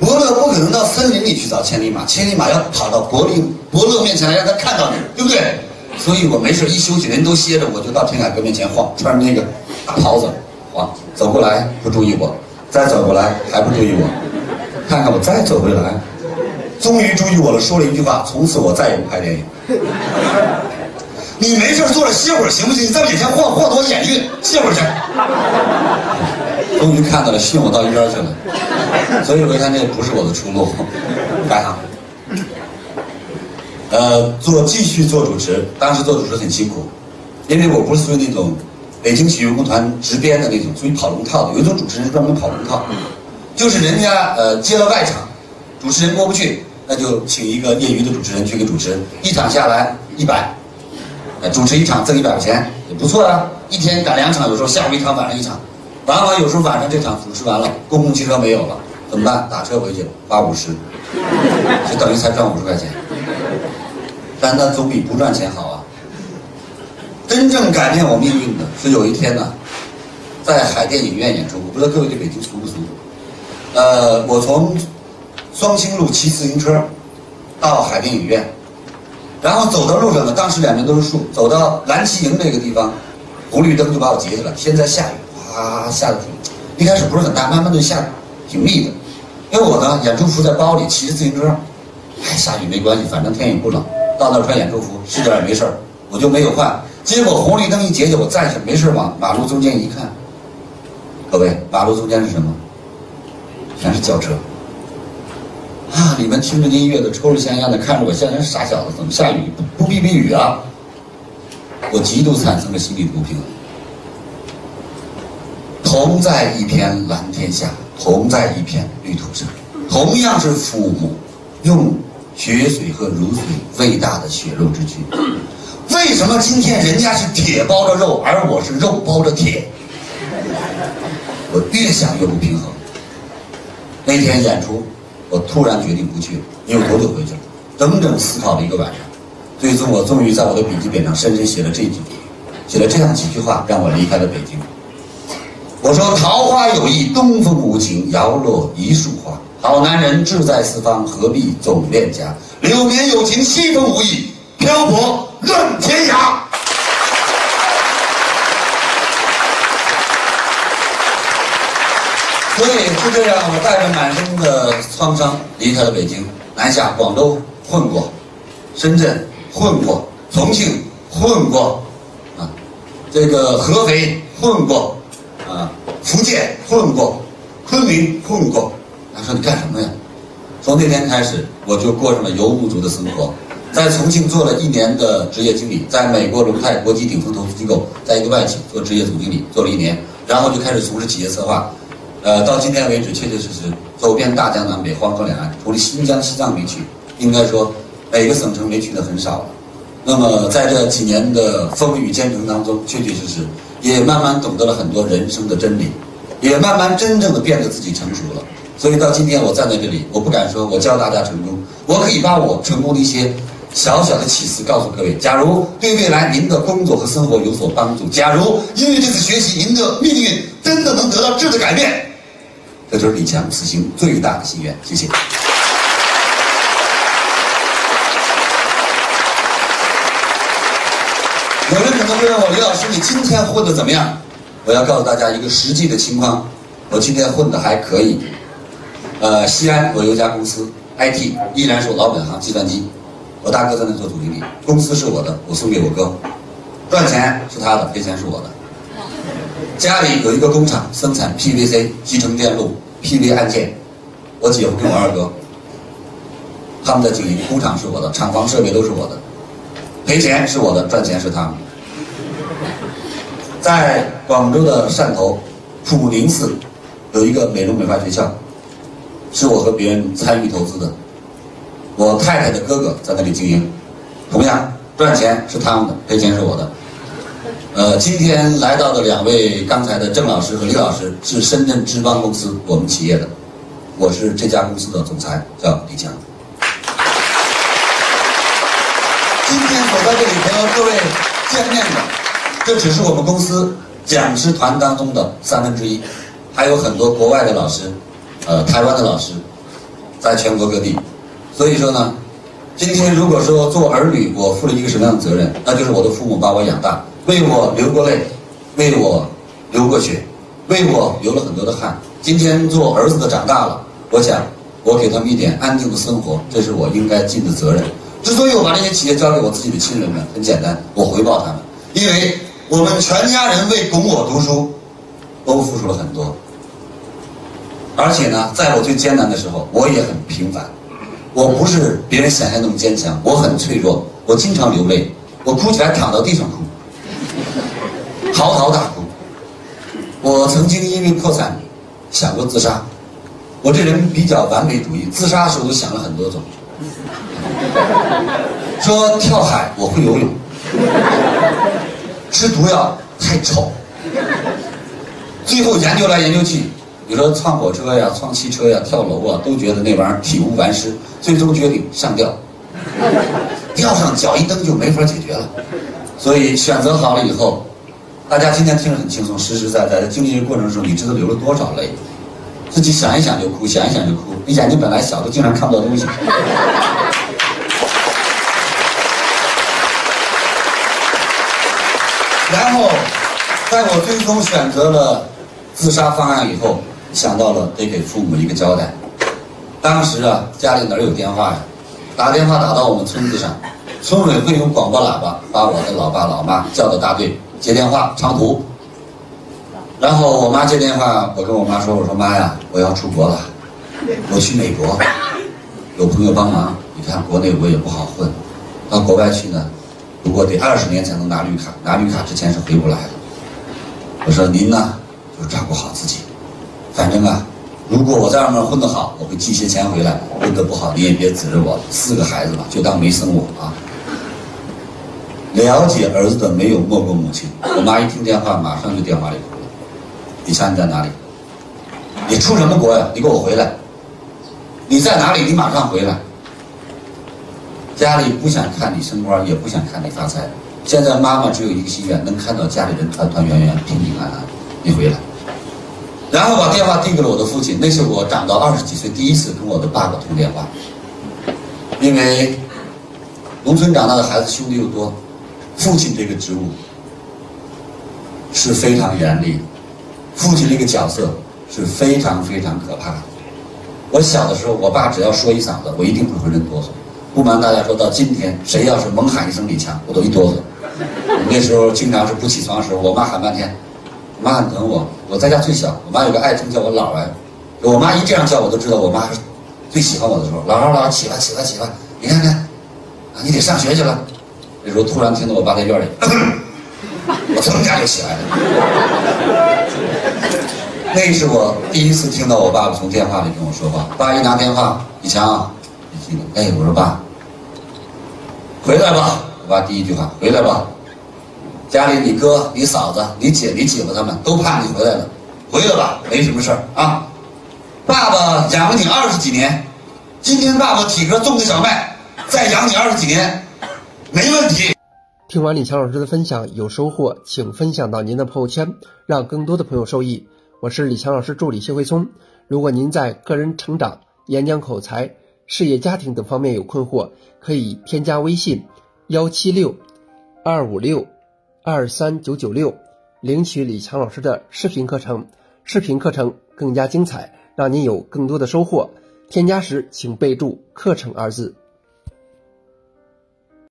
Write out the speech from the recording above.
伯乐不可能到森林里去找千里马，千里马要跑到伯乐伯乐面前来，让他看到你，对不对？所以我没事一休息，人都歇着，我就到田凯歌面前晃，穿着那个大袍子晃，走过来不注意我，再走过来还不注意我，看看我再走回来，终于注意我了，说了一句话：从此我再也不拍电影。你没事坐着歇会儿行不行？你在我眼前晃晃得我眼晕，歇会儿去。终于看到了，训我到一边去了。所以我看这不是我的出路，干啥？呃，做继续做主持，当时做主持很辛苦，因为我不是属于那种北京曲艺文工团直编的那种，属于跑龙套的。有一种主持人是专门跑龙套，就是人家呃接了外场，主持人过不去，那就请一个业余的主持人去给主持，一场下来一百。主持一场挣一百块钱也不错啊，一天赶两场，有时候下午一场，晚上一场，往往有时候晚上这场主持完了，公共汽车没有了，怎么办？打车回去花五十，就等于才赚五十块钱，但那总比不赚钱好啊。真正改变我命运的是有一天呢，在海淀影院演出，我不知道各位对北京熟不熟？呃，我从双清路骑自行车到海淀影院。然后走到路上呢，当时两边都是树，走到蓝旗营这个地方，红绿灯就把我截下来。现在下雨，啊下的挺，一开始不是很大，慢慢就下，挺密的。因为我呢，演出服在包里，骑着自行车，哎，下雨没关系，反正天也不冷。到那儿穿演出服，湿点也没事儿，我就没有换。结果红绿灯一截下，我站起，没事往马路中间一看，各位，马路中间是什么？全是轿车。啊！里面听着音乐的，抽着香烟的，看着我像人傻小子，怎么下雨不不避避雨啊？我极度产生了心理不平衡。同在一片蓝天下，同在一片绿土上，同样是父母用血水和乳水喂大的血肉之躯，为什么今天人家是铁包着肉，而我是肉包着铁？我越想越不平衡。那天演出。我突然决定不去了，扭头就回去了，整整思考了一个晚上，最终我终于在我的笔记本上深深写了这句，写了这样几句话，让我离开了北京。我说：“桃花有意，东风无情，摇落一树花。好男人志在四方，何必总恋家？柳绵有情，西风无意，漂泊论天涯。”所以就这样，我带着满身的创伤离开了北京，南下广州混过，深圳混过，重庆混过，啊，这个合肥混过，福建混过，昆明混过。他说你干什么呀？从那天开始，我就过上了游牧族的生活，在重庆做了一年的职业经理，在美国龙泰国际顶峰投资机构，在一个外企做职业总经理，做了一年，然后就开始从事企业策划。呃，到今天为止，确确实实走遍大江南北、黄河两岸，除了新疆、西藏没去，应该说每个省城没去的很少。那么在这几年的风雨兼程当中，确确实实也慢慢懂得了很多人生的真理，也慢慢真正的变得自己成熟了。所以到今天我站在这里，我不敢说我教大家成功，我可以把我成功的一些小小的启示告诉各位。假如对未来您的工作和生活有所帮助，假如因为这次学习您的命运真的能得到质的改变。这就是李强此行最大的心愿，谢谢。问我，李老师，你今天混的怎么样？我要告诉大家一个实际的情况，我今天混的还可以。呃，西安我有一家公司，IT 依然是我老本行，计算机。我大哥在那做总经理，公司是我的，我送给我哥，赚钱是他的，赔钱是我的。家里有一个工厂生产 PVC 集成电路 PV 按键，我姐夫跟我二哥，他们在经营工厂是我的，厂房设备都是我的，赔钱是我的，赚钱是他们。在广州的汕头普宁寺有一个美容美发学校，是我和别人参与投资的，我太太的哥哥在那里经营，同样赚钱是他们的，赔钱是我的。呃，今天来到的两位，刚才的郑老师和李老师是深圳知邦公司我们企业的，我是这家公司的总裁，叫李强。今天走在这里和各位见面的，这只是我们公司讲师团当中的三分之一，还有很多国外的老师，呃，台湾的老师，在全国各地。所以说呢，今天如果说做儿女，我负了一个什么样的责任？那就是我的父母把我养大，为我流过泪，为我流过血，为我流了很多的汗。今天做儿子的长大了，我想我给他们一点安定的生活，这是我应该尽的责任。之所以我把这些企业交给我自己的亲人们，很简单，我回报他们，因为我们全家人为供我读书，都付出了很多。而且呢，在我最艰难的时候，我也很平凡。我不是别人想象那么坚强，我很脆弱，我经常流泪，我哭起来躺到地上哭，嚎啕大哭。我曾经因为破产想过自杀，我这人比较完美主义，自杀的时候都想了很多种。说跳海我会游泳，吃毒药太丑，最后研究来研究去。你说撞火车呀、撞汽车呀、跳楼啊，都觉得那玩意儿体无完尸，最终决定上吊。吊上脚一蹬就没法解决了，所以选择好了以后，大家今天听着很轻松，实实在在的经历这过程中，你知道流了多少泪？自己想一想就哭，想一想就哭。你眼睛本来小，都经常看不到东西。然后，在我最终选择了自杀方案以后。想到了得给父母一个交代。当时啊，家里哪有电话呀？打电话打到我们村子上，村委会用广播喇叭把我的老爸老妈叫到大队接电话长途。然后我妈接电话，我跟我妈说：“我说妈呀，我要出国了，我去美国，有朋友帮忙。你看国内我也不好混，到国外去呢，不过得二十年才能拿绿卡，拿绿卡之前是回不来的。我说您呢，就照顾好自己。”反正啊，如果我在外面混得好，我会寄些钱回来；混得不好，你也别指着我。四个孩子嘛，就当没生我啊。了解儿子的没有没过母亲。我妈一听电话，马上就电话里哭了。李强，你在哪里？你出什么国呀？你给我回来！你在哪里？你马上回来！家里不想看你升官，也不想看你发财。现在妈妈只有一个心愿，能看到家里人团团圆圆、平平安安。你回来。然后把电话递给了我的父亲，那是我长到二十几岁第一次跟我的爸爸通电话。因为农村长大的孩子兄弟又多，父亲这个职务是非常严厉，父亲这个角色是非常非常可怕的。我小的时候，我爸只要说一嗓子，我一定会浑身哆嗦。不瞒大家说，到今天，谁要是猛喊一声李强，我都一哆嗦。那时候经常是不起床的时候，我妈喊半天。我妈很疼我，我在家最小。我妈有个爱称叫我姥儿，我妈一这样叫我都知道我妈是最喜欢我的时候。姥姥姥儿起来起来起来，你看看，啊你得上学去了。那时候突然听到我爸在院里，我噌一下就起来了。那是我第一次听到我爸爸从电话里跟我说话。爸一拿电话，李强，哎，我说爸，回来吧。我爸第一句话，回来吧。家里你哥、你嫂子、你姐、你姐夫他们都盼你回来了，回来吧，没什么事儿啊。爸爸养了你二十几年，今天爸爸体格种的小麦，再养你二十几年，没问题。听完李强老师的分享有收获，请分享到您的朋友圈，让更多的朋友受益。我是李强老师助理谢慧聪。如果您在个人成长、演讲口才、事业家庭等方面有困惑，可以添加微信幺七六二五六。二三九九六，领取李强老师的视频课程，视频课程更加精彩，让您有更多的收获。添加时请备注“课程”二字。